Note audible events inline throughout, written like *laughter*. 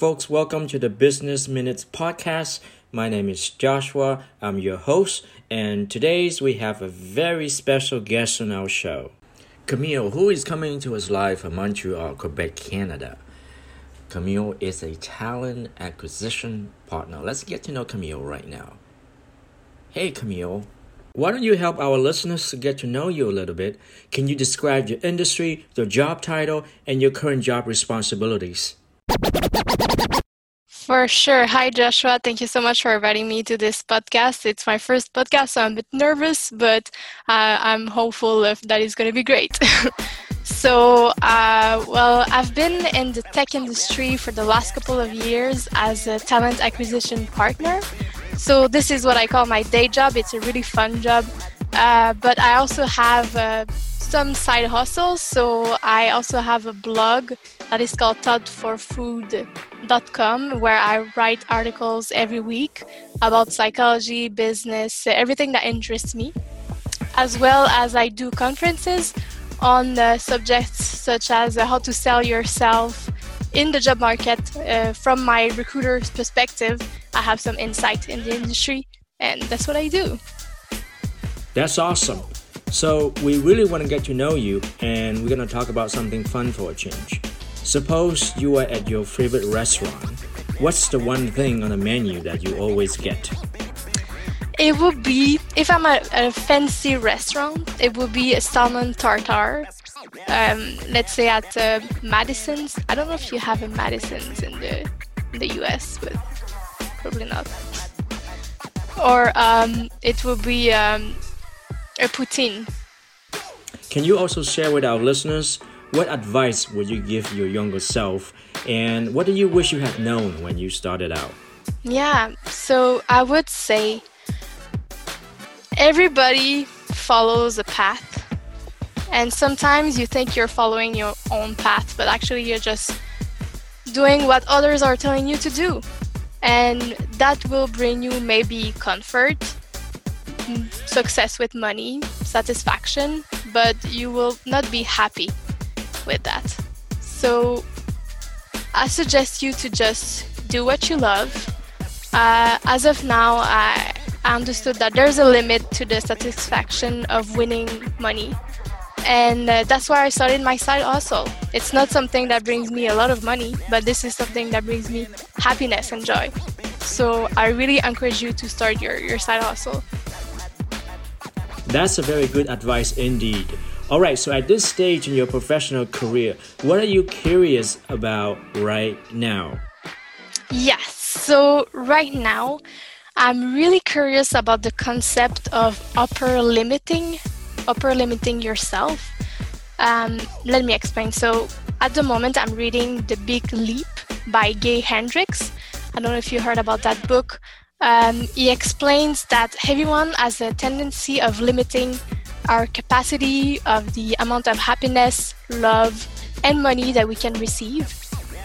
folks. Welcome to the Business Minutes podcast. My name is Joshua. I'm your host, and today's we have a very special guest on our show. Camille, who is coming to us live from Montreal, Quebec, Canada. Camille is a talent acquisition partner. Let's get to know Camille right now. Hey, Camille. Why don't you help our listeners get to know you a little bit? Can you describe your industry, your job title, and your current job responsibilities? For sure. Hi, Joshua. Thank you so much for inviting me to this podcast. It's my first podcast, so I'm a bit nervous, but uh, I'm hopeful that it's going to be great. *laughs* so, uh, well, I've been in the tech industry for the last couple of years as a talent acquisition partner. So, this is what I call my day job. It's a really fun job. Uh, but I also have uh, some side hustles. So I also have a blog that is called thoughtforfood.com where I write articles every week about psychology, business, everything that interests me, as well as I do conferences on uh, subjects such as uh, how to sell yourself in the job market uh, from my recruiter's perspective. I have some insight in the industry, and that's what I do. That's awesome. So, we really want to get to know you, and we're going to talk about something fun for a change. Suppose you are at your favorite restaurant. What's the one thing on the menu that you always get? It would be, if I'm at a fancy restaurant, it would be a salmon tartare. Um, let's say at uh, Madison's. I don't know if you have a Madison's in the in the US, but probably not. Or um, it would be um, Uh, a poutine. Can you also share with our listeners what advice would you give your younger self and what do you wish you had known when you started out? Yeah, so I would say everybody follows a path. And sometimes you think you're following your own path, but actually you're just doing what others are telling you to do. And that will bring you maybe comfort, success with money, satisfaction, but you will not be happy with that. So I suggest you to just do what you love. Uh, as of now, I understood that there's a limit to the satisfaction of winning money. And uh, that's why I started my side hustle. It's not something that brings me a lot of money, but this is something that brings me happiness and joy. So I really encourage you to start your, your side hustle. That's a very good advice indeed. All right, so at this stage in your professional career, what are you curious about right now? Yes, so right now, I'm really curious about the concept of upper limiting, upper limiting yourself. Um, let me explain. So, at the moment, I'm reading The Big Leap by Gay Hendricks. I don't know if you heard about that book. Um, he explains that everyone has a tendency of limiting our capacity of the amount of happiness, love, and money that we can receive.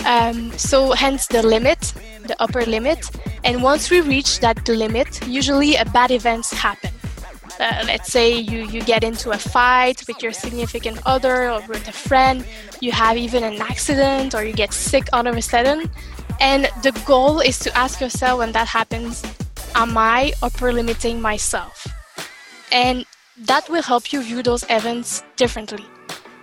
Um, so, hence the limit, the upper limit. And once we reach that limit, usually a bad events happen. Uh, let's say you, you get into a fight with your significant other or with a friend, you have even an accident or you get sick all of a sudden. And the goal is to ask yourself when that happens, am I upper limiting myself? And that will help you view those events differently.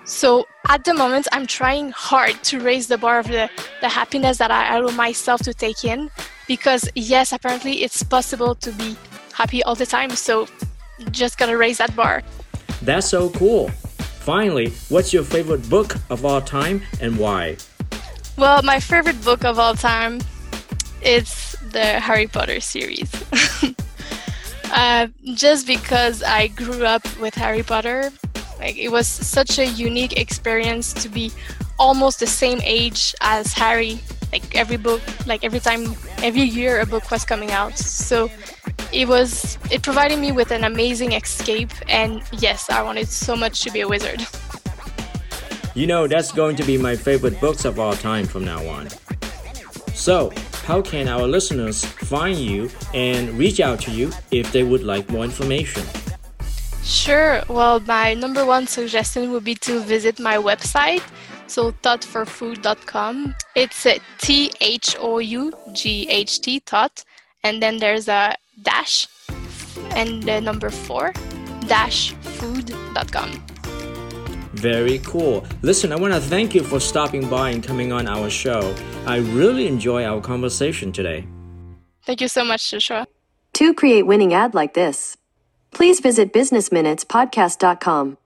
So at the moment, I'm trying hard to raise the bar of the, the happiness that I allow myself to take in because, yes, apparently it's possible to be happy all the time. So just gotta raise that bar. That's so cool. Finally, what's your favorite book of all time and why? Well, my favorite book of all time is the Harry Potter series. *laughs* uh, just because I grew up with Harry Potter, like it was such a unique experience to be almost the same age as Harry. Like every book, like every time, every year a book was coming out. So it was it provided me with an amazing escape and yes i wanted so much to be a wizard *laughs* you know that's going to be my favorite books of all time from now on so how can our listeners find you and reach out to you if they would like more information sure well my number one suggestion would be to visit my website So thoughtforfood.com. It's a T H O U G H T thought, and then there's a dash and the number four dash food.com. Very cool. Listen, I want to thank you for stopping by and coming on our show. I really enjoy our conversation today. Thank you so much, Joshua. To create winning ad like this, please visit businessminutespodcast.com.